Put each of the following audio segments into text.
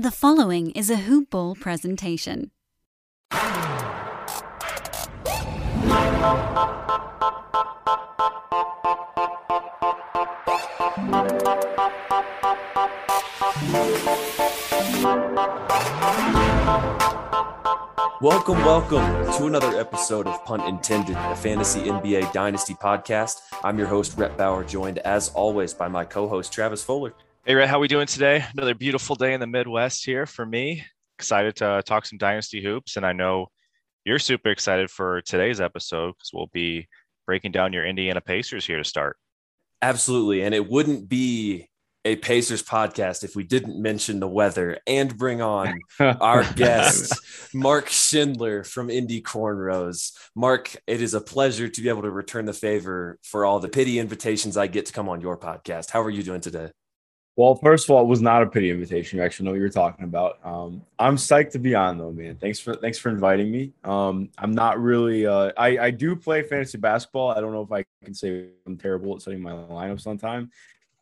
The following is a Hoop Ball presentation. Welcome, welcome to another episode of Punt Intended, a fantasy NBA dynasty podcast. I'm your host, Rhett Bauer, joined as always by my co-host Travis Fuller. Hey, Rhett, how we doing today? Another beautiful day in the Midwest here for me. Excited to talk some dynasty hoops, and I know you're super excited for today's episode because we'll be breaking down your Indiana Pacers here to start. Absolutely, and it wouldn't be a Pacers podcast if we didn't mention the weather and bring on our guest, Mark Schindler from Indy Cornrows. Mark, it is a pleasure to be able to return the favor for all the pity invitations I get to come on your podcast. How are you doing today? Well, first of all, it was not a pity invitation. You actually know what you're talking about. Um, I'm psyched to be on though, man. Thanks for thanks for inviting me. Um, I'm not really uh, I, I do play fantasy basketball. I don't know if I can say I'm terrible at setting my lineups on time.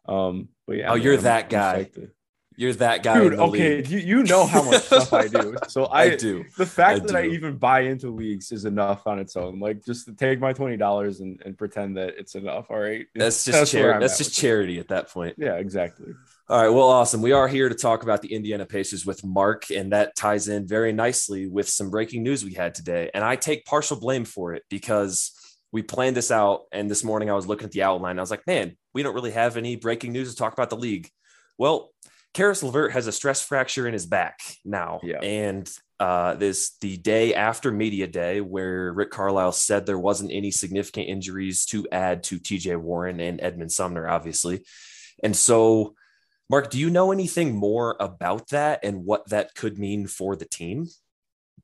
Um, but yeah. Oh, man, you're I'm- that guy. to- You're that guy. Dude, okay, league. you, you know how much stuff I do. So I, I do. the fact I that I even buy into leagues is enough on its own. Like just take my twenty dollars and, and pretend that it's enough. All right. That's just where charity. That's at just with it. charity at that point. Yeah, exactly. All right. Well, awesome. We are here to talk about the Indiana Pacers with Mark, and that ties in very nicely with some breaking news we had today. And I take partial blame for it because we planned this out. And this morning I was looking at the outline. I was like, man, we don't really have any breaking news to talk about the league. Well, Caris LeVert has a stress fracture in his back now. Yeah. And uh, this the day after media day where Rick Carlisle said there wasn't any significant injuries to add to TJ Warren and Edmund Sumner, obviously. And so, Mark, do you know anything more about that and what that could mean for the team?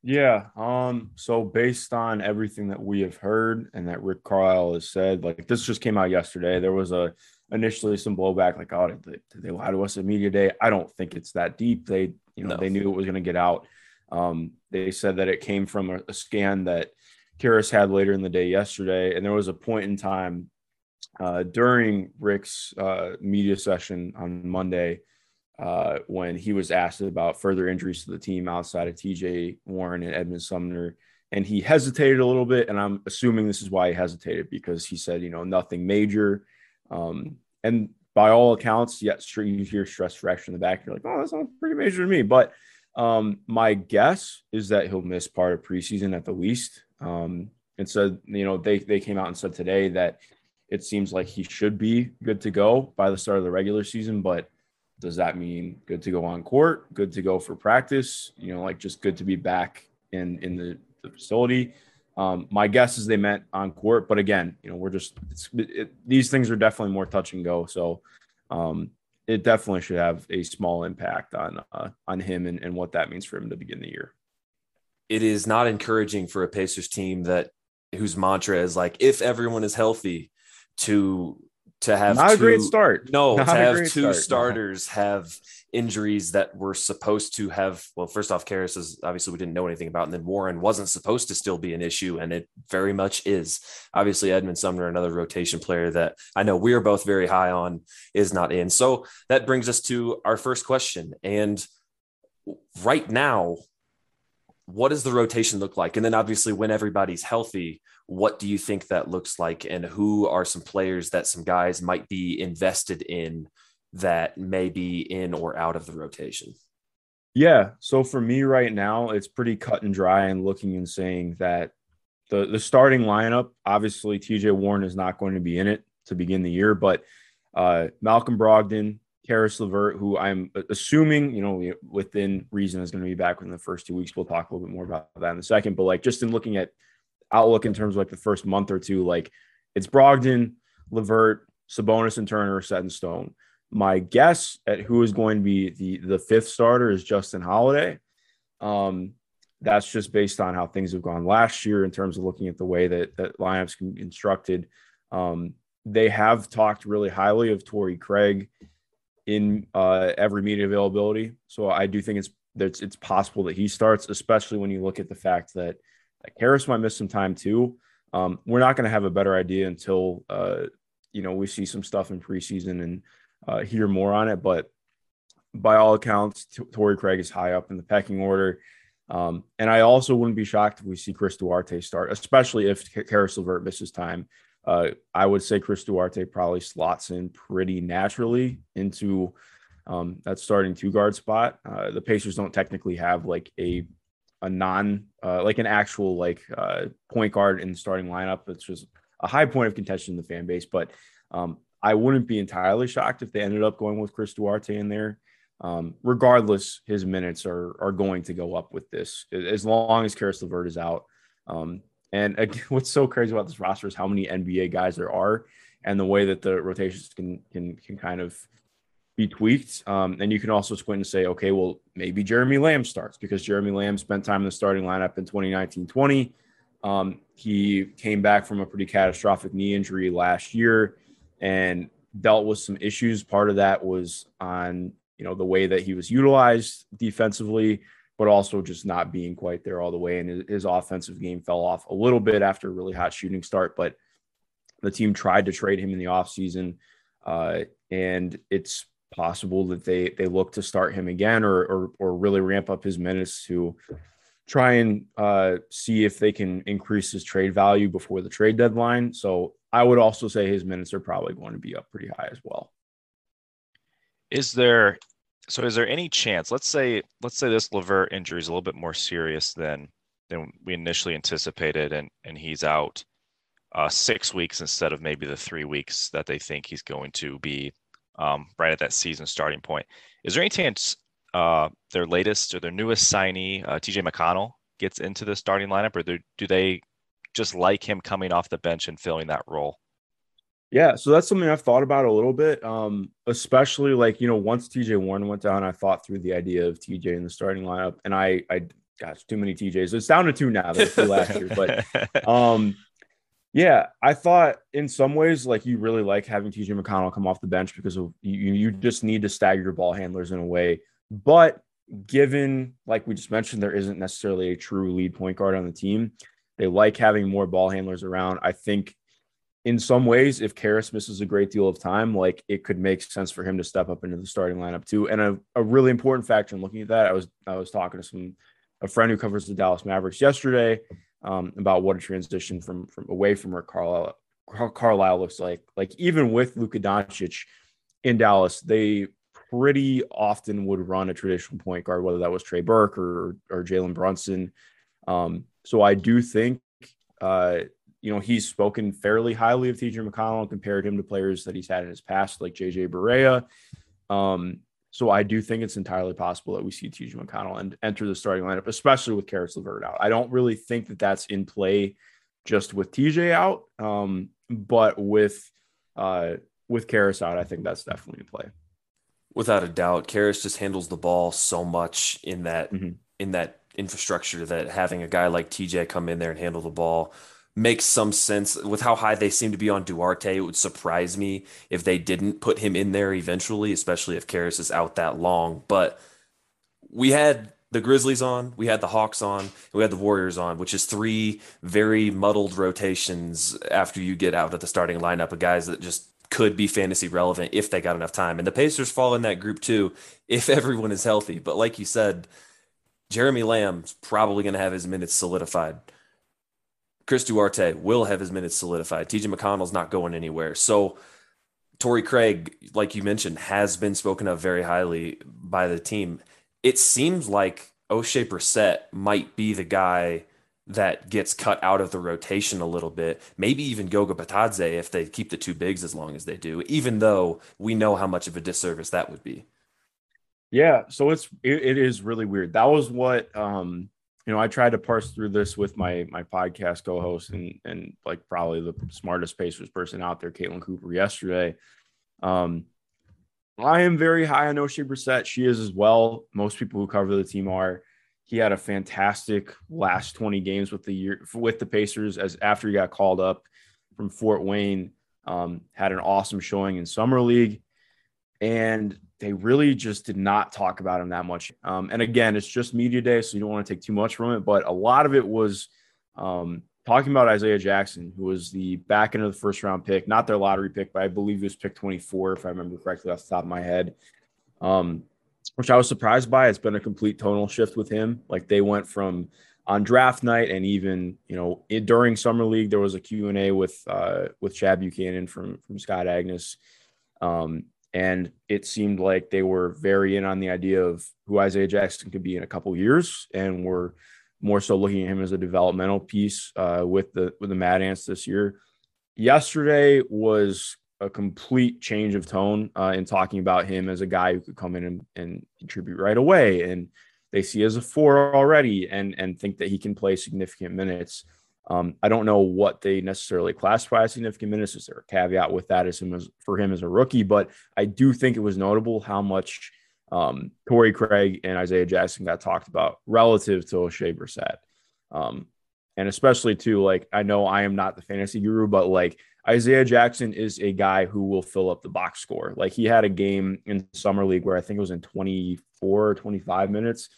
Yeah. Um. So based on everything that we have heard and that Rick Carlisle has said, like this just came out yesterday. There was a initially some blowback, like, oh, did they, did they lie to us at media day? I don't think it's that deep. They, you know, No. they knew it was going to get out. Um. They said that it came from a, a scan that Caris had later in the day yesterday, and there was a point in time uh, during Rick's uh, media session on Monday uh, when he was asked about further injuries to the team outside of TJ Warren and Edmund Sumner. And he hesitated a little bit. And I'm assuming this is why he hesitated because he said, you know, nothing major. Um, and by all accounts, yes, sure, you hear stress fracture in the back. You're like, oh, that sounds pretty major to me. But um, my guess is that he'll miss part of preseason at the least. Um, and so, you know, they, they came out and said today that it seems like he should be good to go by the start of the regular season, but does that mean good to go on court, good to go for practice, you know, like just good to be back in in the, the facility? Um, my guess is they meant on court, but again, you know, we're just it's, it, these things are definitely more touch and go. So um, it definitely should have a small impact on uh, on him and, and what that means for him to begin the year. It is not encouraging for a Pacers team that whose mantra is like, if everyone is healthy, to to have Not a great start. No, Not to have two start, no. starters have injuries that were supposed to have. Well, first off, Caris is obviously we didn't know anything about, and then Warren wasn't supposed to still be an issue, and it very much is. Obviously, Edmund Sumner, another rotation player that I know we are both very high on, is not in. So that brings us to our first question, and right now. What does the rotation look like? And then, obviously, when everybody's healthy, what do you think that looks like? And who are some players that some guys might be invested in that may be in or out of the rotation? Yeah. So for me right now, it's pretty cut and dry and looking and saying that the the starting lineup, obviously TJ Warren is not going to be in it to begin the year, but uh, Malcolm Brogdon, Caris LeVert, who I'm assuming, you know, within reason is going to be back within the first two weeks. We'll talk a little bit more about that in a second. But like just in looking at outlook in terms of like the first month or two, like it's Brogdon, LeVert, Sabonis, and Turner set in stone. My guess at who is going to be the the fifth starter is Justin Holiday. Um, that's just based on how things have gone last year in terms of looking at the way that that lineups can be constructed. Um, they have talked really highly of Torrey Craig in uh, every media availability, so I do think it's that it's possible that he starts, especially when you look at the fact that like Caris might miss some time too. Um, we're not going to have a better idea until uh, you know we see some stuff in preseason and uh, hear more on it. But by all accounts, T- Torrey Craig is high up in the pecking order. Um, and I also wouldn't be shocked if we see Chris Duarte start, especially if Caris LeVert misses time. Uh, I would say Chris Duarte probably slots in pretty naturally into um, that starting two guard spot. Uh, the Pacers don't technically have like a a non uh, like an actual like uh, point guard in the starting lineup. It's just a high point of contention in the fan base, but um, I wouldn't be entirely shocked if they ended up going with Chris Duarte in there. Um, regardless, his minutes are are going to go up with this as long as Caris LeVert is out. Um, and again, what's so crazy about this roster is how many NBA guys there are, and the way that the rotations can can can kind of be tweaked. Um, and you can also squint and say, okay, well, maybe Jeremy Lamb starts because Jeremy Lamb spent time in the starting lineup in 2019 20. Um, he came back from a pretty catastrophic knee injury last year and dealt with some issues. Part of that was on you know the way that he was utilized defensively, but also just not being quite there all the way. And his, offensive game fell off a little bit after a really hot shooting start. But the team tried to trade him in the offseason. Uh, and it's possible that they they look to start him again or or, or really ramp up his minutes to try and uh, see if they can increase his trade value before the trade deadline. So I would also say his minutes are probably going to be up pretty high as well. Is there so is there any chance let's say let's say this LeVert injury is a little bit more serious than than we initially anticipated and and he's out uh, six weeks instead of maybe the three weeks that they think he's going to be um, right at that season starting point is there any chance uh, their latest or their newest signee uh, tj mcconnell gets into the starting lineup or do they just like him coming off the bench and filling that role yeah, so that's something I've thought about a little bit. Um, especially like, you know, once TJ Warren went down, I thought through the idea of TJ in the starting lineup. And I I gosh, too many TJs. It's down to two now, that's two last year. But um yeah, I thought in some ways like you really like having TJ McConnell come off the bench because of you you just need to stagger your ball handlers in a way. But given like we just mentioned, there isn't necessarily a true lead point guard on the team. They like having more ball handlers around. I think in some ways, if Caris misses a great deal of time, like it could make sense for him to step up into the starting lineup too. And a, a really important factor in looking at that, I was I was talking to some a friend who covers the Dallas Mavericks yesterday um, about what a transition from from away from Rick Carlisle Carlisle looks like. Like even with Luka Doncic in Dallas, they pretty often would run a traditional point guard, whether that was Trey Burke or or Jalen Brunson. Um, so I do think uh, you know, he's spoken fairly highly of TJ McConnell, compared him to players that he's had in his past, like JJ Barea. Um, so I do think it's entirely possible that we see TJ McConnell and enter the starting lineup, especially with Caris LeVert out. I don't really think that that's in play just with TJ out, um, but with uh, with Caris out, I think that's definitely in play. Without a doubt, Caris just handles the ball so much in that mm-hmm. in that infrastructure that having a guy like TJ come in there and handle the ball makes some sense with how high they seem to be on Duarte. It would surprise me if they didn't put him in there eventually, especially if Caris is out that long. But we had the Grizzlies on, we had the Hawks on, we had the Warriors on, which is three very muddled rotations after you get out of the starting lineup of guys that just could be fantasy relevant if they got enough time. And the Pacers fall in that group too if everyone is healthy. But like you said, Jeremy Lamb's probably going to have his minutes solidified. Chris Duarte will have his minutes solidified. TJ McConnell's not going anywhere. So Torrey Craig, like you mentioned, has been spoken of very highly by the team. it seems like Oshae Brissett might be the guy that gets cut out of the rotation a little bit. Maybe even Goga Bitadze if they keep the two bigs as long as they do, even though we know how much of a disservice that would be. Yeah, so it's it, it is really weird. That was what um you know I tried to parse through this with my my podcast co-host and and like probably the smartest Pacers person out there, Caitlin Cooper, yesterday. Um, I am very high on Oshae Brissett. She is as well. Most people who cover the team are. He had a fantastic last 20 games with the year with the Pacers as after he got called up from Fort Wayne. Um, had an awesome showing in summer league, and they really just did not talk about him that much. Um, and again, it's just media day, so you don't want to take too much from it. But a lot of it was um, talking about Isaiah Jackson, who was the back end of the first round pick, not their lottery pick, but I believe he was pick 24, if I remember correctly off the top of my head. Um, which I was surprised by. It's been a complete tonal shift with him. Like they went from on draft night and even you know it, during summer league there was a q&a with uh with chad buchanan from from scott agness um and it seemed like they were very in on the idea of who isaiah jackson could be in a couple years and were more so looking at him as a developmental piece uh with the with the mad ants this year yesterday was a complete change of tone uh, in talking about him as a guy who could come in and, and contribute right away. And they see as a four already and, and think that he can play significant minutes. Um, I don't know what they necessarily classify as significant minutes. Is there a caveat with that as him as, for him as a rookie? But I do think it was notable how much um, Torrey Craig and Isaiah Jackson got talked about relative to Oshae Brissett. Um, and especially too, like I know I am not the fantasy guru, but like Isaiah Jackson is a guy who will fill up the box score. Like he had a game in summer league where I think it was in 24 or 25 minutes.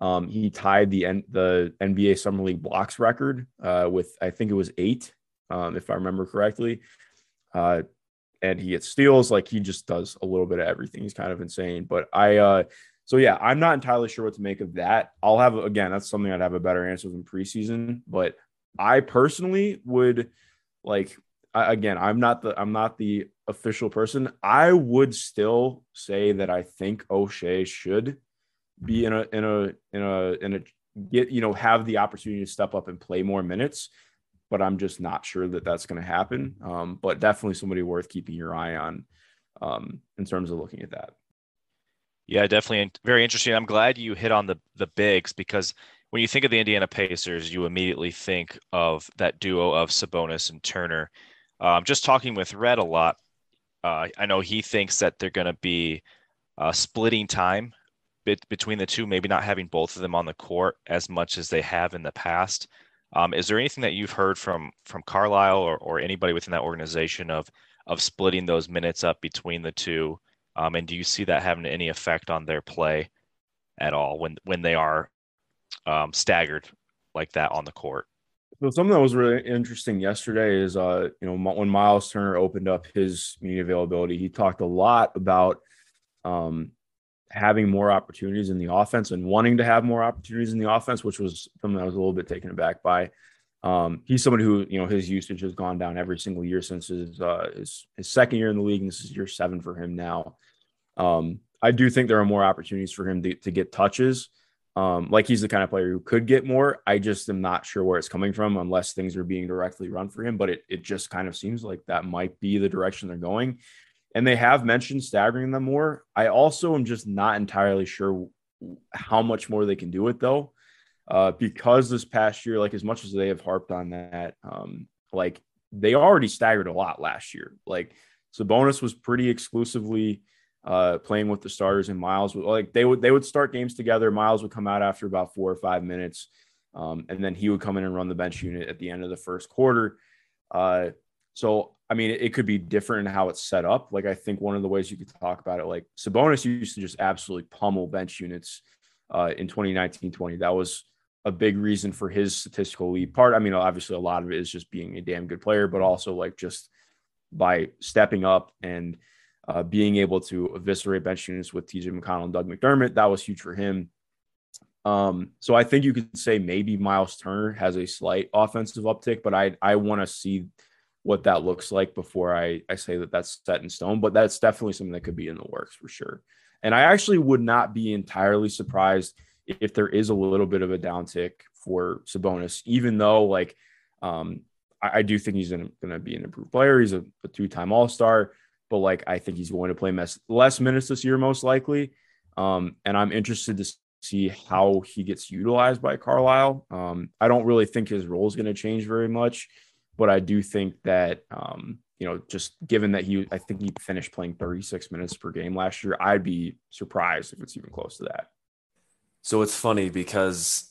Um, he tied the N- the NBA summer league blocks record uh, with I think it was eight, um, if I remember correctly. Uh, and he gets steals. Like he just does a little bit of everything. He's kind of insane. But I, uh, so yeah, I'm not entirely sure what to make of that. I'll have again, that's something I'd have a better answer than preseason. But I personally would like I, again, I'm not the I'm not the official person. I would still say that I think Oshae should be in a in a in a in a get you know have the opportunity to step up and play more minutes but i'm just not sure that that's going to happen. Um, but definitely somebody worth keeping your eye on um, in terms of looking at that. Yeah definitely very interesting. I'm glad you hit on the the bigs because when you think of the indiana pacers you immediately think of that duo of sabonis and turner. Um, just talking with Rhett a lot, uh, I know he thinks that they're going to be uh, splitting time bit between the two, maybe not having both of them on the court as much as they have in the past. Um, is there anything that you've heard from from Carlisle or, or anybody within that organization of of splitting those minutes up between the two? Um, and do you see that having any effect on their play at all when when they are um, staggered like that on the court? So something that was really interesting yesterday is, uh, you know, when Miles Turner opened up his media availability, he talked a lot about um, having more opportunities in the offense and wanting to have more opportunities in the offense, which was something I was a little bit taken aback by. Um, he's someone who, you know, his usage has gone down every single year since his uh, his, his second year in the league, and this is year seven for him now. Um, I do think there are more opportunities for him to, to get touches. Um, like he's the kind of player who could get more. I just am not sure where it's coming from unless things are being directly run for him. But it, it just kind of seems like that might be the direction they're going. And they have mentioned staggering them more. I also am just not entirely sure how much more they can do it though. Uh, because this past year, like as much as they have harped on that, um, like they already staggered a lot last year. Like Sabonis was pretty exclusively uh, playing with the starters and Miles would like they would they would start games together. Miles would come out after about four or five minutes, um, and then he would come in and run the bench unit at the end of the first quarter. Uh, so I mean, it, could be different in how it's set up. Like I think one of the ways you could talk about it, like Sabonis used to just absolutely pummel bench units uh, in 2019-20. That was a big reason for his statistical lead part. I mean, obviously a lot of it is just being a damn good player, but also like just by stepping up and uh, being able to eviscerate bench units with TJ McConnell and Doug McDermott, that was huge for him. Um, so I think you could say maybe Miles Turner has a slight offensive uptick, but I I want to see what that looks like before I I say that that's set in stone. But that's definitely something that could be in the works for sure. And I actually would not be entirely surprised if there is a little bit of a downtick for Sabonis, even though like um, I, I, do think he's going to be an improved player. He's a, a two-time All-Star, but like I think he's going to play less, less minutes this year most likely. Um, and I'm interested to see how he gets utilized by Carlisle. Um, I don't really think his role is going to change very much, but I do think that um, you know, just given that he, I think he finished playing 36 minutes per game last year, I'd be surprised if it's even close to that. So it's funny because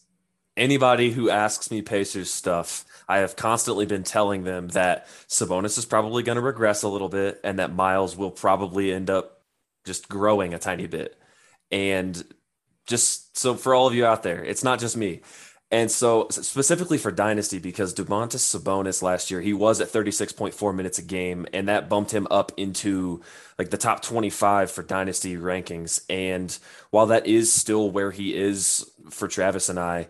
anybody who asks me Pacers stuff, I have constantly been telling them that Sabonis is probably going to regress a little bit and that Miles will probably end up just growing a tiny bit. And just so for all of you out there, it's not just me. And so specifically for Dynasty, because Domantas Sabonis last year, he was at 36.4 minutes a game, and that bumped him up into like the top 25 for Dynasty rankings. And while that is still where he is for Travis and I,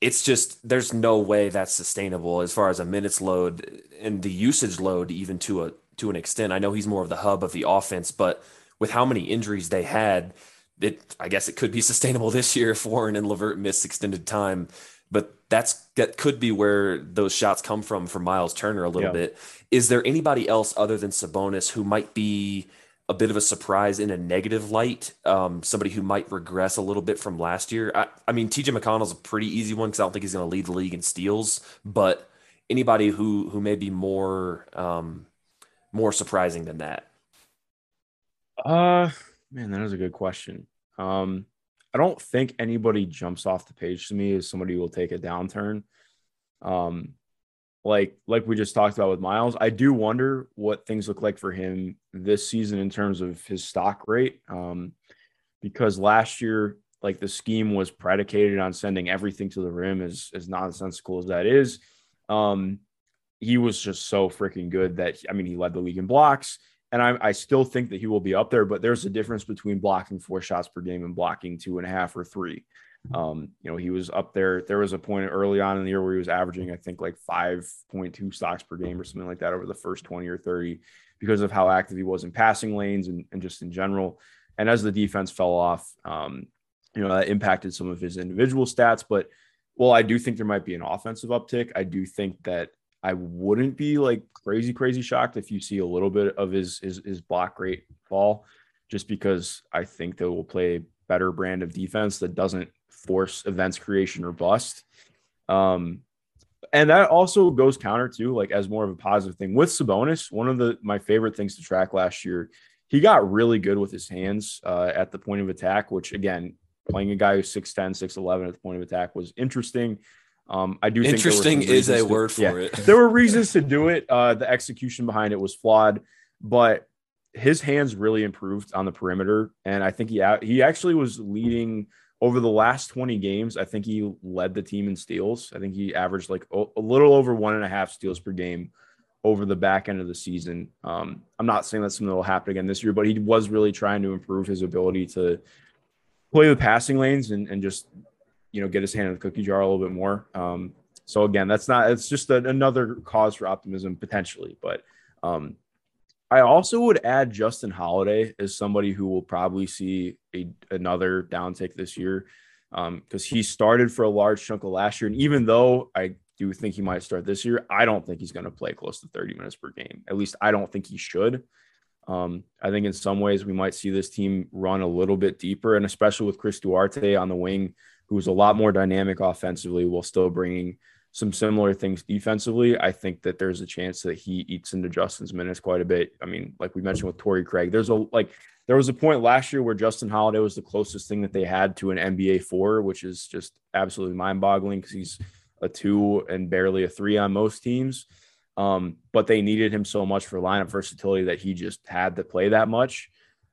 it's just there's no way that's sustainable as far as a minutes load and the usage load even to a to an extent. I know he's more of the hub of the offense, but with how many injuries they had, it I guess it could be sustainable this year if Warren and LeVert miss extended time. But that's that could be where those shots come from for Miles Turner a little yeah. bit. Is there anybody else other than Sabonis who might be a bit of a surprise in a negative light? Um, somebody who might regress a little bit from last year. I, I mean, TJ McConnell's a pretty easy one because I don't think he's going to lead the league in steals. But anybody who who may be more um, more surprising than that? Uh Man, that is a good question. Um, I don't think anybody jumps off the page to me as somebody who will take a downturn. Um, like like we just talked about with Miles, I do wonder what things look like for him this season in terms of his stock rate. Um, because last year, like the scheme was predicated on sending everything to the rim, as as nonsensical as that is. Um, he was just so freaking good that I mean, he led the league in blocks and I, I, still think that he will be up there, but there's a difference between blocking four shots per game and blocking two and a half or three. Um, you know, he was up there. There was a point early on in the year where he was averaging, I think, like 5.2 stocks per game or something like that over the first 20 or 30 because of how active he was in passing lanes and, and just in general. And as the defense fell off, um, you know, that impacted some of his individual stats. But well, I do think there might be an offensive uptick. I do think that I wouldn't be like crazy, crazy shocked if you see a little bit of his his, his block rate fall, just because I think they will play better brand of defense that doesn't force events creation or bust. Um, and that also goes counter to like as more of a positive thing with Sabonis. One of the my favorite things to track last year, he got really good with his hands uh, at the point of attack, which again, playing a guy who's 6'10, 6'11 at the point of attack was interesting. Um, I do interesting is a to, word for yeah, it. there were reasons to do it. Uh, the execution behind it was flawed, but his hands really improved on the perimeter, and I think he he actually was leading over the last 20 games. I think he led the team in steals. I think he averaged like a, a little over one and a half steals per game over the back end of the season. Um, I'm not saying that's something that will happen again this year, but he was really trying to improve his ability to play the passing lanes and, and just you know get his hand in the cookie jar a little bit more. Um, so again, that's not it's just a, another cause for optimism potentially. But um, I also would add Justin Holiday as somebody who will probably see a another downtick this year because um, he started for a large chunk of last year, and even though I do think he might start this year, I don't think he's going to play close to 30 minutes per game. At least I don't think he should. Um, I think in some ways we might see this team run a little bit deeper, and especially with Chris Duarte on the wing, who's a lot more dynamic offensively while still bringing some similar things defensively. I think that there's a chance that he eats into Justin's minutes quite a bit. I mean, like we mentioned with Torrey Craig, there's a like there was a point last year where Justin Holiday was the closest thing that they had to an NBA four, which is just absolutely mind boggling because he's a two and barely a three on most teams. Um, but they needed him so much for lineup versatility that he just had to play that much.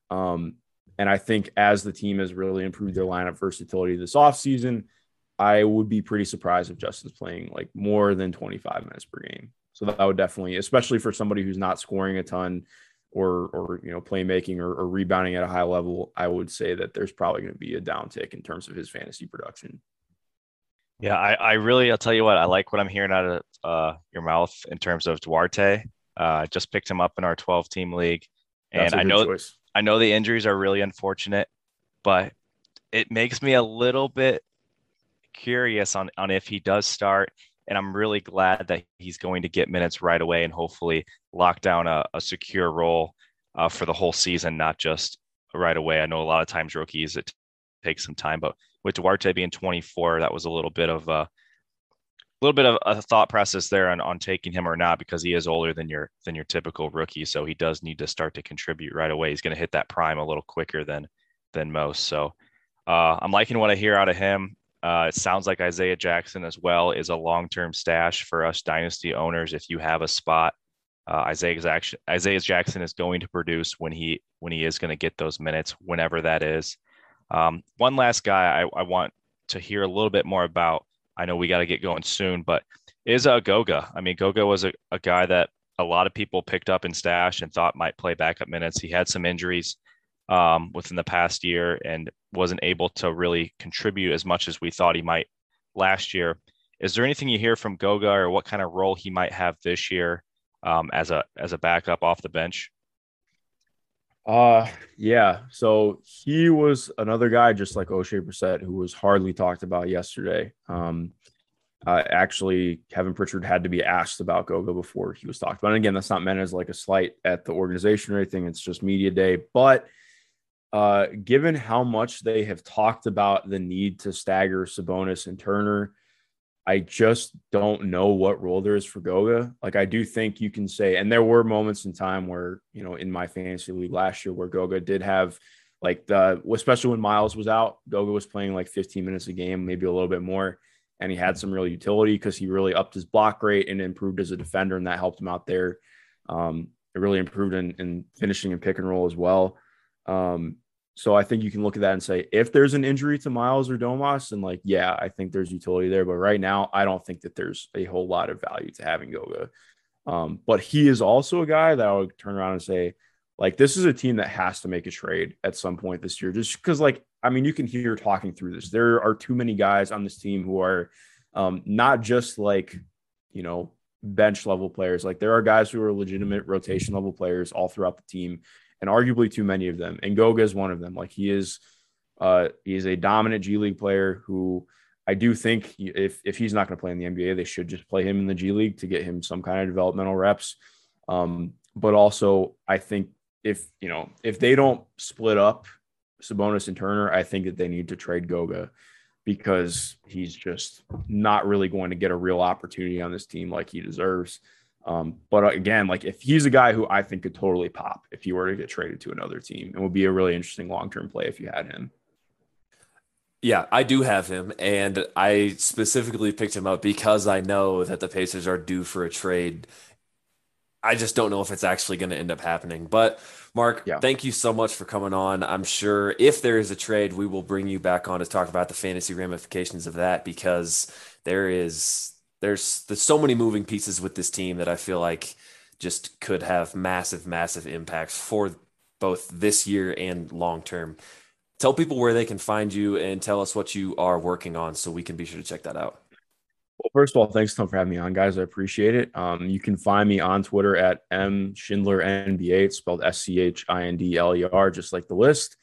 Um, and I think as the team has really improved their lineup versatility this offseason, I would be pretty surprised if Justin's playing like more than 25 minutes per game. So that would definitely, especially for somebody who's not scoring a ton or or you know playmaking or, or rebounding at a high level, I would say that there's probably going to be a downtick in terms of his fantasy production. Yeah, I, I really, I'll tell you what, I like what I'm hearing out of uh, your mouth in terms of Duarte. Uh, just picked him up in our 12 team league. And I know, choice. I know the injuries are really unfortunate, but it makes me a little bit curious on, on if he does start. And I'm really glad that he's going to get minutes right away and hopefully lock down a, a secure role uh, for the whole season, not just right away. I know a lot of times rookies, it takes some time, but with Duarte being 24, that was a little bit of a, little bit of a thought process there on, on taking him or not because he is older than your than your typical rookie so he does need to start to contribute right away. He's going to hit that prime a little quicker than than most. So uh, i'm liking what i hear out of him. Uh, it sounds like isaiah jackson as well is a long-term stash for us dynasty owners if you have a spot. Uh, isaiah, Jackson, isaiah jackson is going to produce when he when he is going to get those minutes whenever that is. Um, one last guy I, I want to hear a little bit more about I know we got to get going soon, but is uh, Goga. I mean, Goga was a, a guy that a lot of people picked up in stash and thought might play backup minutes. He had some injuries um, within the past year and wasn't able to really contribute as much as we thought he might last year. Is there anything you hear from Goga or what kind of role he might have this year um, as a as a backup off the bench? Uh yeah. So he was another guy just like Oshae Brissett who was hardly talked about yesterday. Um uh, actually Kevin Pritchard had to be asked about Goga before he was talked about. And again, that's not meant as like a slight at the organization or anything. It's just media day. But uh given how much they have talked about the need to stagger Sabonis and Turner, I just don't know what role there is for Goga. Like I do think you can say, and there were moments in time where, you know, in my fantasy league last year where Goga did have like the especially when Miles was out, Goga was playing like 15 minutes a game, maybe a little bit more. And he had some real utility because he really upped his block rate and improved as a defender, and that helped him out there. Um, it really improved in, in finishing and pick and roll as well. Um, so I think you can look at that and say, if there's an injury to Miles or Domas, and like, yeah, I think there's utility there. But right now, I don't think that there's a whole lot of value to having Goga. Um, but he is also a guy that I would turn around and say, like, this is a team that has to make a trade at some point this year, just because, like, I mean, you can hear talking through this. There are too many guys on this team who are um, not just like, you know, bench level players. Like, there are guys who are legitimate rotation level players all throughout the team and arguably too many of them. And Goga is one of them. Like he is, uh, he is a dominant G League player who I do think if if he's not going to play in the NBA, they should just play him in the G League to get him some kind of developmental reps. Um, but also, I think if you know if they don't split up Sabonis and Turner, I think that they need to trade Goga because he's just not really going to get a real opportunity on this team like he deserves. Um, but again, like if he's a guy who I think could totally pop if he were to get traded to another team, it would be a really interesting long term play if you had him. Yeah, I do have him, and I specifically picked him up because I know that the Pacers are due for a trade. I just don't know if it's actually going to end up happening. But Mark, yeah. thank you so much for coming on. I'm sure if there is a trade, we will bring you back on to talk about the fantasy ramifications of that because there is there's there's so many moving pieces with this team that I feel like just could have massive, massive impacts for both this year and long term. Tell people where they can find you and tell us what you are working on so we can be sure to check that out. Well, first of all, thanks Tom for having me on, guys. I appreciate it. Um, you can find me on Twitter at m schindler NBA. It's spelled S C H I N D L E R, just like the list.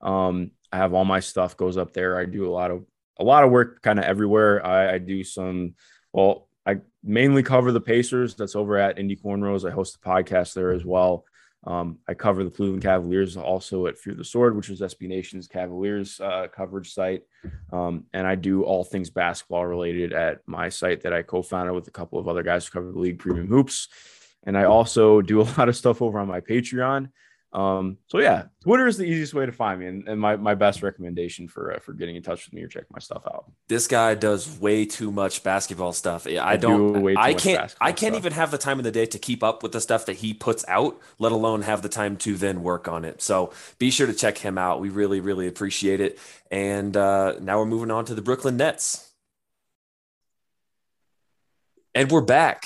Um, I have all my stuff goes up there. I do a lot of a lot of work kind of everywhere. I, I do some well, I mainly cover the Pacers. That's over at Indy Cornrows. I host a podcast there as well. Um, I cover the Cleveland Cavaliers also at Fear the Sword, which is SB Nation's Cavaliers uh, coverage site. Um, and I do all things basketball related at my site that I co founded with a couple of other guys who cover the league, Premium Hoops. And I also do a lot of stuff over on my Patreon. Um, so yeah, Twitter is the easiest way to find me, and, and my, my best recommendation for uh, for getting in touch with me or checking my stuff out. This guy does way too much basketball stuff. I, I don't. Do I can't. I can't stuff. even have the time in the day to keep up with the stuff that he puts out, let alone have the time to then work on it. So be sure to check him out. We really, really appreciate it. And uh, now we're moving on to the Brooklyn Nets, and we're back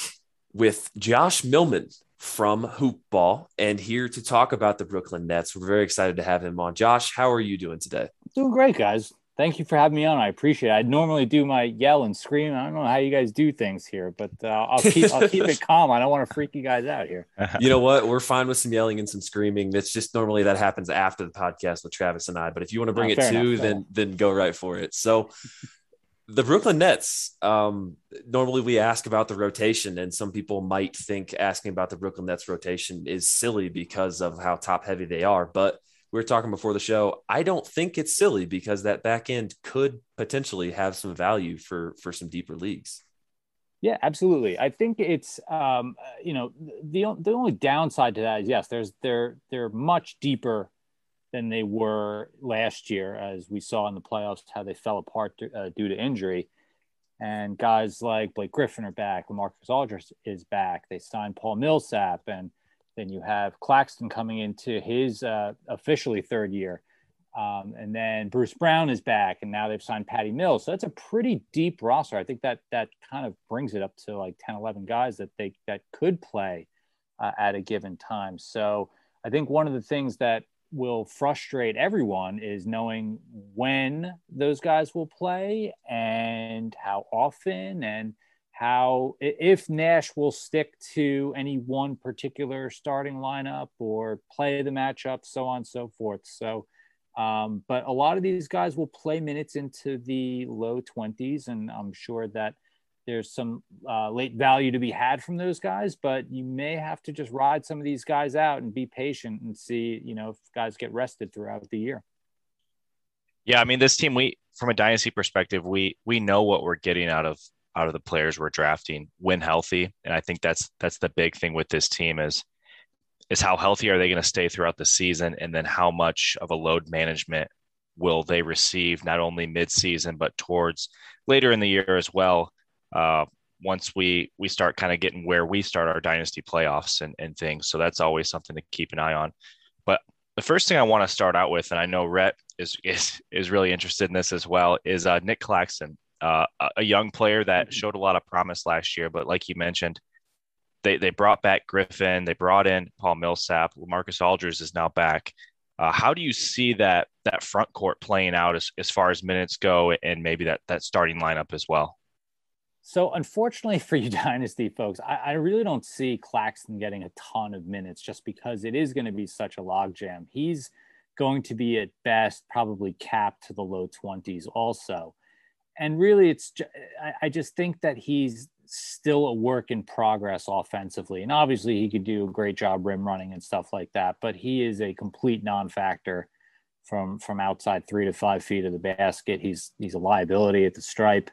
with Josh Millman from Hoopball and here to talk about the Brooklyn Nets. We're very excited to have him on. Josh, how are you doing today? Doing great, guys. thank you for having me on. I appreciate it. I normally do my yell and scream. I don't know how you guys do things here, but uh, I'll keep I'll keep it calm. I don't want to freak you guys out here. You know what? We're fine with some yelling and some screaming. That's just normally that happens after the podcast with Travis and I. But if you want to bring oh, it too, enough, then then go right for it. So. The Brooklyn Nets. Um, normally, we ask about the rotation, and some people might think asking about the Brooklyn Nets rotation is silly because of how top heavy they are. But we were talking before the show. I don't think it's silly because that back end could potentially have some value for for some deeper leagues. Yeah, absolutely. I think it's um, you know the the only downside to that is yes, there's they're they're much deeper than they were last year, as we saw in the playoffs how they fell apart uh, due to injury. And guys like Blake Griffin are back, Marcus Aldridge is back. They signed Paul Millsap and then you have Claxton coming into his uh, officially third year. Um, and then Bruce Brown is back, and now they've signed Patty Mills. So that's a pretty deep roster. I think that that kind of brings it up to like 10, 11 guys that they that could play uh, at a given time. So I think one of the things that will frustrate everyone is knowing when those guys will play and how often and how if Nash will stick to any one particular starting lineup or play the matchup, so on and so forth. So, um, but a lot of these guys will play minutes into the low 20s, and I'm sure that there's some uh, late value to be had from those guys, but you may have to just ride some of these guys out and be patient and see, you know, if guys get rested throughout the year. Yeah, I mean, this team, we from a dynasty perspective, we we know what we're getting out of out of the players we're drafting when healthy. And I think that's that's the big thing with this team is is how healthy are they going to stay throughout the season, and then how much of a load management will they receive not only mid-season but towards later in the year as well. Uh, once we we start kind of getting where we start our dynasty playoffs and, and things, so that's always something to keep an eye on. But the first thing I want to start out with, and I know Rhett is is is really interested in this as well, is uh, Nick Claxton uh, a young player that mm-hmm. showed a lot of promise last year. But like you mentioned, they they brought back Griffin, they brought in Paul Millsap, Marcus Aldridge is now back. Uh, how do you see that that front court playing out as, as far as minutes go, and maybe that that starting lineup as well? So unfortunately for you dynasty folks, I, I, really don't see Claxton getting a ton of minutes just because it is going to be such a logjam. He's going to be at best probably capped to the low 20s also. And really it's I, just think that he's still a work in progress offensively. And obviously he could do a great job rim running and stuff like that but he is a complete non-factor from from outside three to five feet of the basket. He's he's a liability at the stripe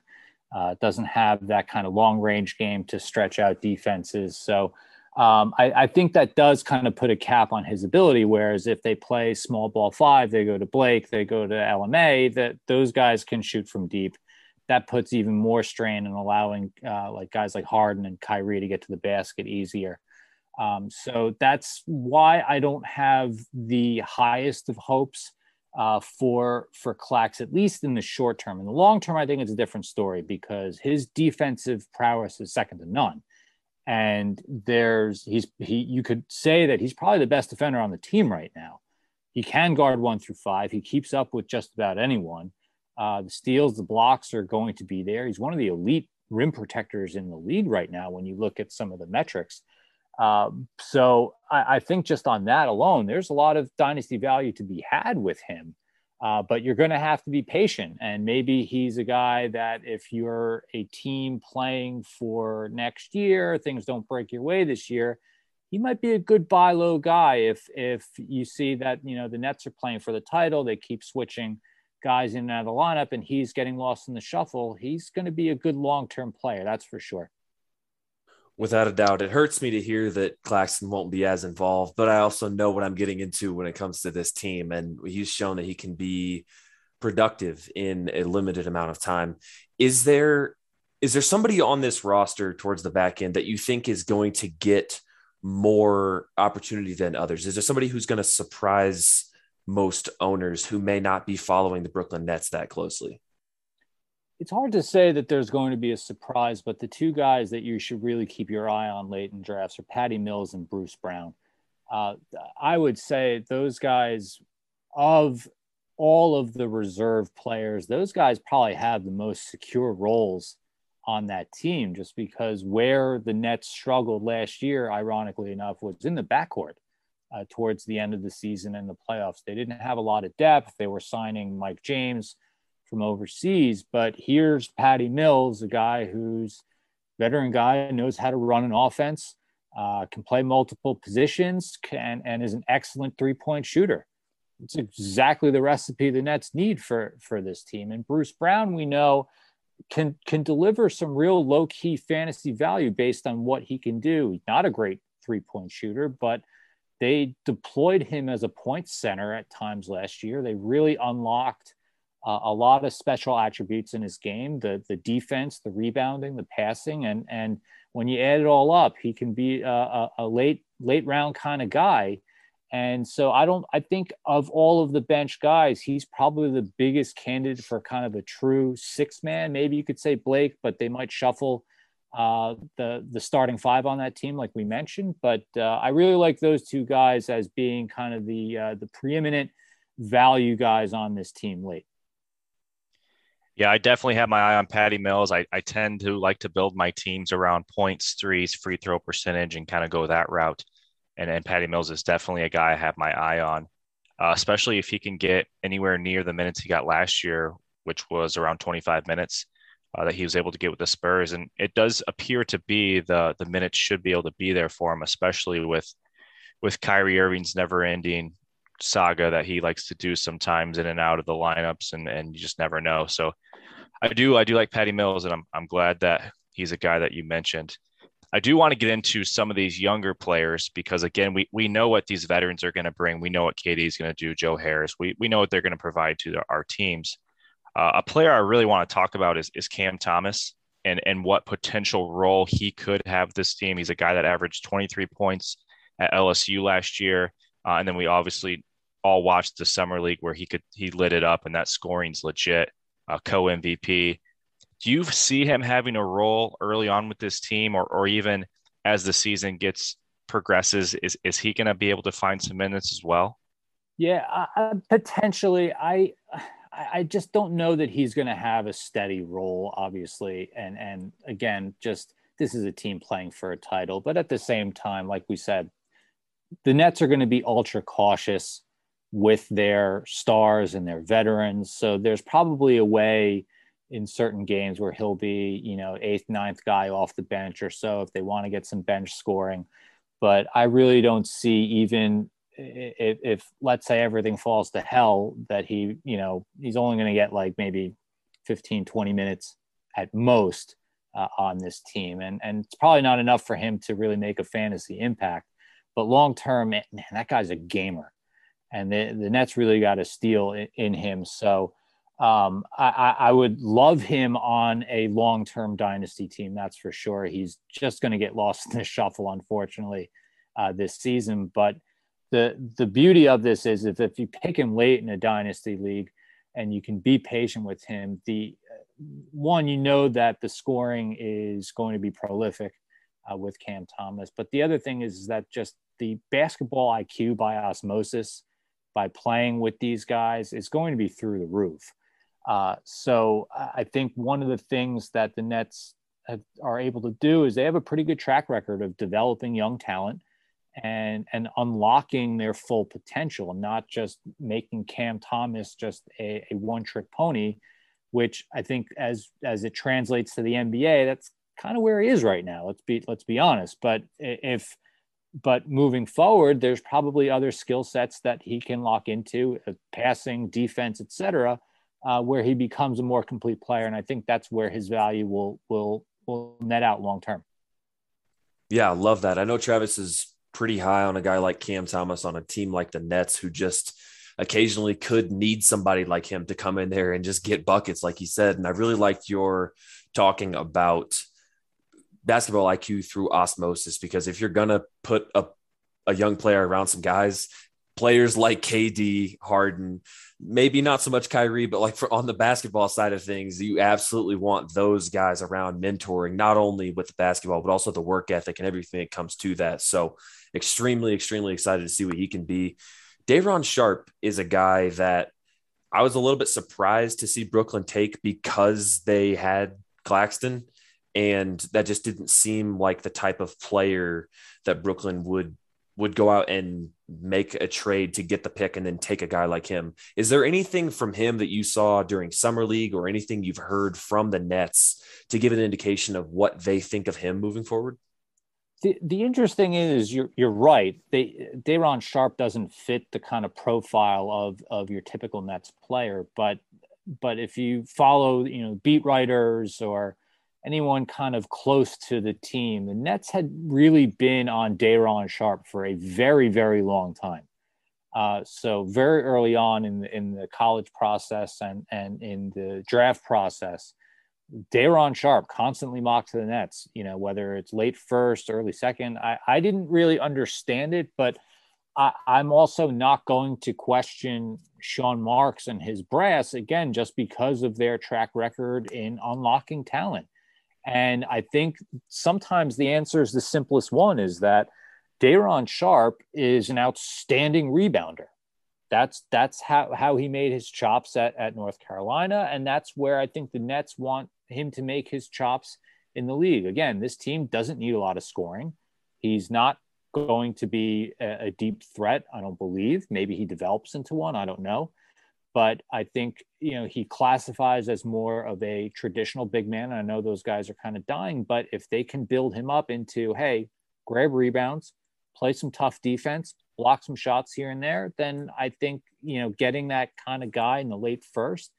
uh, doesn't have that kind of long range game to stretch out defenses so um, I, I, think that does kind of put a cap on his ability. Whereas if they play small ball five, they go to Blake, they go to LMA, that those guys can shoot from deep that puts even more strain in allowing uh, like guys like Harden and Kyrie to get to the basket easier. Um, so that's why I don't have the highest of hopes uh, for for Clax, at least in the short term. In the long term, I think it's a different story because his defensive prowess is second to none. And there's he's he you could say that he's probably the best defender on the team right now. He can guard one through five. He keeps up with just about anyone. Uh, the steals, the blocks are going to be there. He's one of the elite rim protectors in the league right now when you look at some of the metrics. Uh, so I, I, think just on that alone, there's a lot of dynasty value to be had with him. Uh, but you're going to have to be patient. And maybe he's a guy that if you're a team playing for next year, things don't break your way this year, he might be a good buy low guy if if you see that you know the Nets are playing for the title, they keep switching guys in and out of the lineup and he's getting lost in the shuffle, he's going to be a good long term player. That's for sure. Without a doubt. It hurts me to hear that Claxton won't be as involved, but I also know what I'm getting into when it comes to this team. And he's shown that he can be productive in a limited amount of time. Is there is there somebody on this roster towards the back end that you think is going to get more opportunity than others? Is there somebody who's going to surprise most owners who may not be following the Brooklyn Nets that closely? It's hard to say that there's going to be a surprise, but the two guys that you should really keep your eye on late in drafts are Patty Mills and Bruce Brown. Uh, I would say those guys of all of the reserve players, those guys probably have the most secure roles on that team just because where the Nets struggled last year, ironically enough, was in the backcourt uh, towards the end of the season and the playoffs. They didn't have a lot of depth. They were signing Mike James from overseas, but here's Patty Mills, a guy who's veteran guy, knows how to run an offense, uh, can play multiple positions, can and is an excellent three point shooter. It's exactly the recipe the Nets need for for this team. And Bruce Brown, we know can can deliver some real low key fantasy value based on what he can do. He's not a great three point shooter, but they deployed him as a point center at times last year. They really unlocked uh, a lot of special attributes in his game: the the defense, the rebounding, the passing, and and when you add it all up, he can be a, a, a late late round kind of guy and so I don't, I think of all of the bench guys, he's probably the biggest candidate for kind of a true six man. Maybe you could say Blake, but they might shuffle uh, the, the starting five on that team, like we mentioned. But uh, I really like those two guys as being kind of the, uh, the preeminent value guys on this team late. Yeah, I definitely have my eye on Patty Mills. I, I tend to like to build my teams around points, threes, free throw percentage, and kind of go that route and, and Patty Mills is definitely a guy I have my eye on, uh, especially if he can get anywhere near the minutes he got last year, which was around 25 minutes uh, that he was able to get with the Spurs. And it does appear to be the the minutes should be able to be there for him, especially with with Kyrie Irving's never-ending saga that he likes to do sometimes in and out of the lineups, and and you just never know. So I do I do like Patty Mills, and I'm I'm glad that he's a guy that you mentioned. I do want to get into some of these younger players because again, we we know what these veterans are going to bring. We know what KD is going to do. Joe Harris. We we know what they're going to provide to our teams. Uh, a player I really want to talk about is is Cam Thomas and and what potential role he could have this team. He's a guy that averaged 23 points at LSU last year, uh, and then we obviously all watched the summer league where he could he lit it up, and that scoring's legit. Uh, Co MVP do you see him having a role early on with this team or, or even as the season gets progresses is, is he going to be able to find some minutes as well? Yeah potentially. I i just don't know that he's going to have a steady role obviously. And and again just this is a team playing for a title. But at the same time like we said the nets are going to be ultra cautious with their stars and their veterans so there's probably a way in certain games where he'll be, you know, eighth, ninth guy off the bench or so if they want to get some bench scoring. But I really don't see even if, if let's say everything falls to hell that he, you know, he's only going to get like maybe 15, 20 minutes at most uh, on this team. And, and it's probably not enough for him to really make a fantasy impact. But long term, man, that guy's a gamer. And the, the Nets really got a steal in, in him. So, um, I, I, would love him on a long term dynasty team, that's for sure. He's just going to get lost in the shuffle, unfortunately, uh, this season. But the the beauty of this is if, if you pick him late in a dynasty league and you can be patient with him, the one you know that the scoring is going to be prolific uh, with Cam Thomas. But the other thing is that just the basketball IQ by osmosis by playing with these guys is going to be through the roof. Uh, so I think one of the things that the Nets have, are able to do is they have a pretty good track record of developing young talent and and unlocking their full potential, and not just making Cam Thomas just a, a one trick pony, which I think as as it translates to the NBA, that's kind of where he is right now. Let's be let's be honest. But if but moving forward, there's probably other skill sets that he can lock into, uh, passing, defense, etc uh, where he becomes a more complete player. And I think that's where his value will will will net out long term. Yeah, I love that. I know Travis is pretty high on a guy like Cam Thomas on a team like the Nets, who just occasionally could need somebody like him to come in there and just get buckets, like he said. And I really liked your talking about basketball IQ through osmosis because if you're gonna put a a young player around some guys, players like KD, Harden, maybe not so much Kyrie, but like for on the basketball side of things, you absolutely want those guys around mentoring, not only with the basketball, but also the work ethic and everything that comes to that. So extremely, extremely excited to see what he can be. Day'Ron Sharpe is a guy that I was a little bit surprised to see Brooklyn take because they had Claxton. And that just didn't seem like the type of player that Brooklyn would would go out and make a trade to get the pick and then take a guy like him. Is there anything from him that you saw during summer league or anything you've heard from the Nets to give an indication of what they think of him moving forward? The, the interesting is you're you're right. They Day'Ron Sharpe doesn't fit the kind of profile of of your typical Nets player, but but if you follow you know beat writers or anyone kind of close to the team. The Nets had really been on Day'Ron Sharpe for a very, very long time. Uh, so very early on in the, in the college process and, and in the draft process, Day'Ron Sharpe constantly mocked to the Nets, you know, whether it's late first, early second. I, I didn't really understand it, but I, I'm also not going to question Sean Marks and his brass again, just because of their track record in unlocking talent. And I think sometimes the answer is the simplest one is that Day'Ron Sharpe is an outstanding rebounder. That's that's how, how he made his chops at, at North Carolina. And that's where I think the Nets want him to make his chops in the league. Again, this team doesn't need a lot of scoring. He's not going to be a, a deep threat, I don't believe. Maybe he develops into one, I don't know but I think you know he classifies as more of a traditional big man. And I know those guys are kind of dying, but if they can build him up into hey, grab rebounds, play some tough defense, block some shots here and there, then I think you know getting that kind of guy in the late first,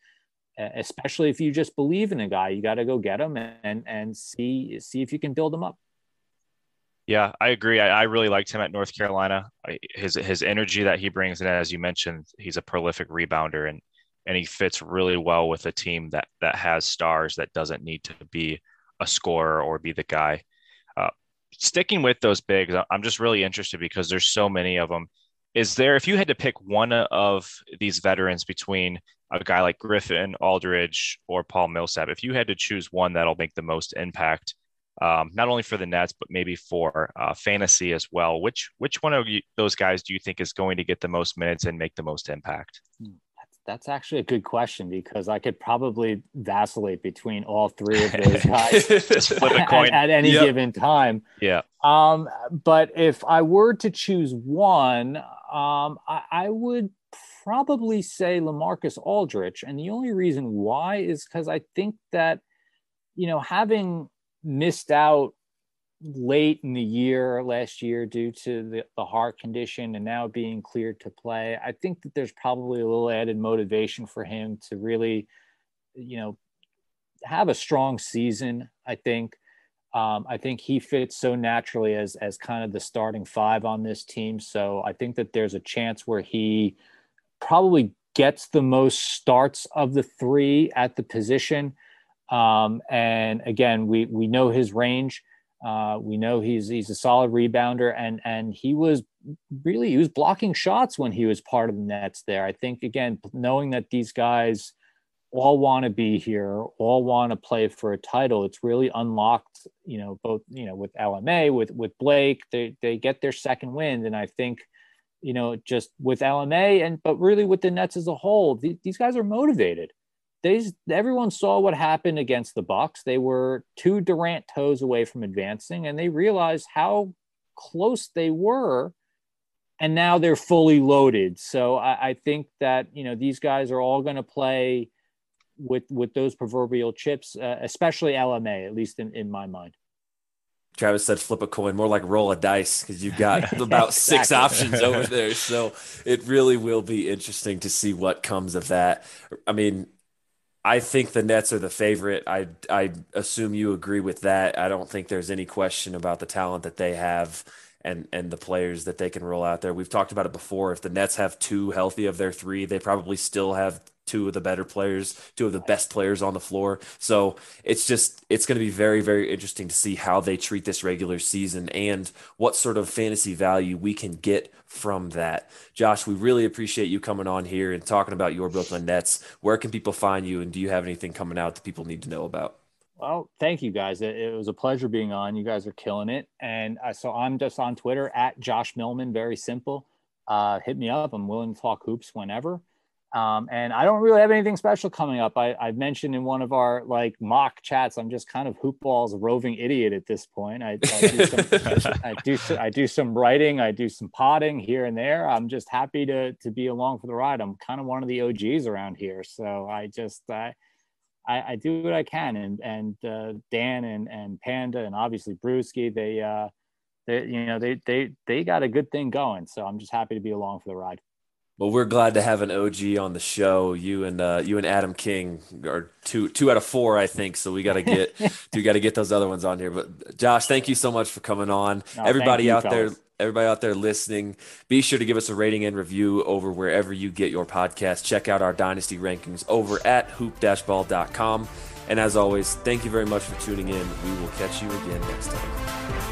especially if you just believe in a guy, you got to go get him and and see see if you can build him up. Yeah, I agree. I, I, really liked him at North Carolina. His his energy that he brings, and as you mentioned, he's a prolific rebounder, and and he fits really well with a team that that has stars that doesn't need to be a scorer or be the guy. Uh, sticking with those bigs, I'm just really interested because there's so many of them. Is there, if you had to pick one of these veterans between a guy like Griffin, Aldridge, or Paul Millsap, if you had to choose one that'll make the most impact, um, not only for the Nets but maybe for uh, fantasy as well. Which which one of you, those guys do you think is going to get the most minutes and make the most impact? Hmm, that's, that's actually a good question because I could probably vacillate between all three of those guys flip a coin. at, at any yep. given time. Yeah. Um, but if I were to choose one, um, I, I would probably say LaMarcus Aldridge, and the only reason why is because I think that you know having missed out late in the year last year due to the, the heart condition and now being cleared to play. I think that there's probably a little added motivation for him to really, you know, have a strong season. I think. Um, I think he fits so naturally as as kind of the starting five on this team. So I think that there's a chance where he probably gets the most starts of the three at the position. Um, and again, we we know his range. Uh, we know he's he's a solid rebounder, and and he was really he was blocking shots when he was part of the Nets. There, I think again, knowing that these guys all want to be here, all want to play for a title, it's really unlocked. You know, both you know with LMA, with with Blake, they they get their second wind, and I think you know just with LMA and but really with the Nets as a whole, th- these guys are motivated they everyone saw what happened against the Bucks. They were two Durant toes away from advancing, and they realized how close they were. And now they're fully loaded. So I, I think that you know these guys are all going to play with with those proverbial chips, uh, especially LMA, at least in, in my mind. Travis said flip a coin, more like roll a dice because you've got about exactly. six options over there. So it really will be interesting to see what comes of that. I mean, I think the Nets are the favorite. I I assume you agree with that. I don't think there's any question about the talent that they have and and the players that they can roll out there. We've talked about it before. If the Nets have two healthy of their three, they probably still have two of the better players, two of the best players on the floor. So it's just it's going to be very very interesting to see how they treat this regular season and what sort of fantasy value we can get from that. Josh, we really appreciate you coming on here and talking about your Brooklyn Nets. Where can people find you and do you have anything coming out that people need to know about? Well, thank you guys. It, it was a pleasure being on. You guys are killing it. And uh, so I'm just on Twitter at Josh Millman, very simple. Uh, hit me up. I'm willing to talk hoops whenever. Um, and I don't really have anything special coming up. I, I've mentioned in one of our like mock chats, I'm just kind of hoopball's roving idiot at this point. I, I, do some, I do I do some writing, I do some potting here and there. I'm just happy to to be along for the ride. I'm kind of one of the OGs around here, so I just I I, I do what I can. And and uh, Dan and and Panda and obviously Brewski, they uh, they you know they they they got a good thing going. So I'm just happy to be along for the ride. Well, we're glad to have an OG on the show. You and uh, you and Adam King are two two out of four, I think. So we got to get we got to get those other ones on here. But Josh, thank you so much for coming on. No, everybody out fellas. there, everybody out there listening, be sure to give us a rating and review over wherever you get your podcast. Check out our dynasty rankings over at hoop-ball.com. And as always, thank you very much for tuning in. We will catch you again next time.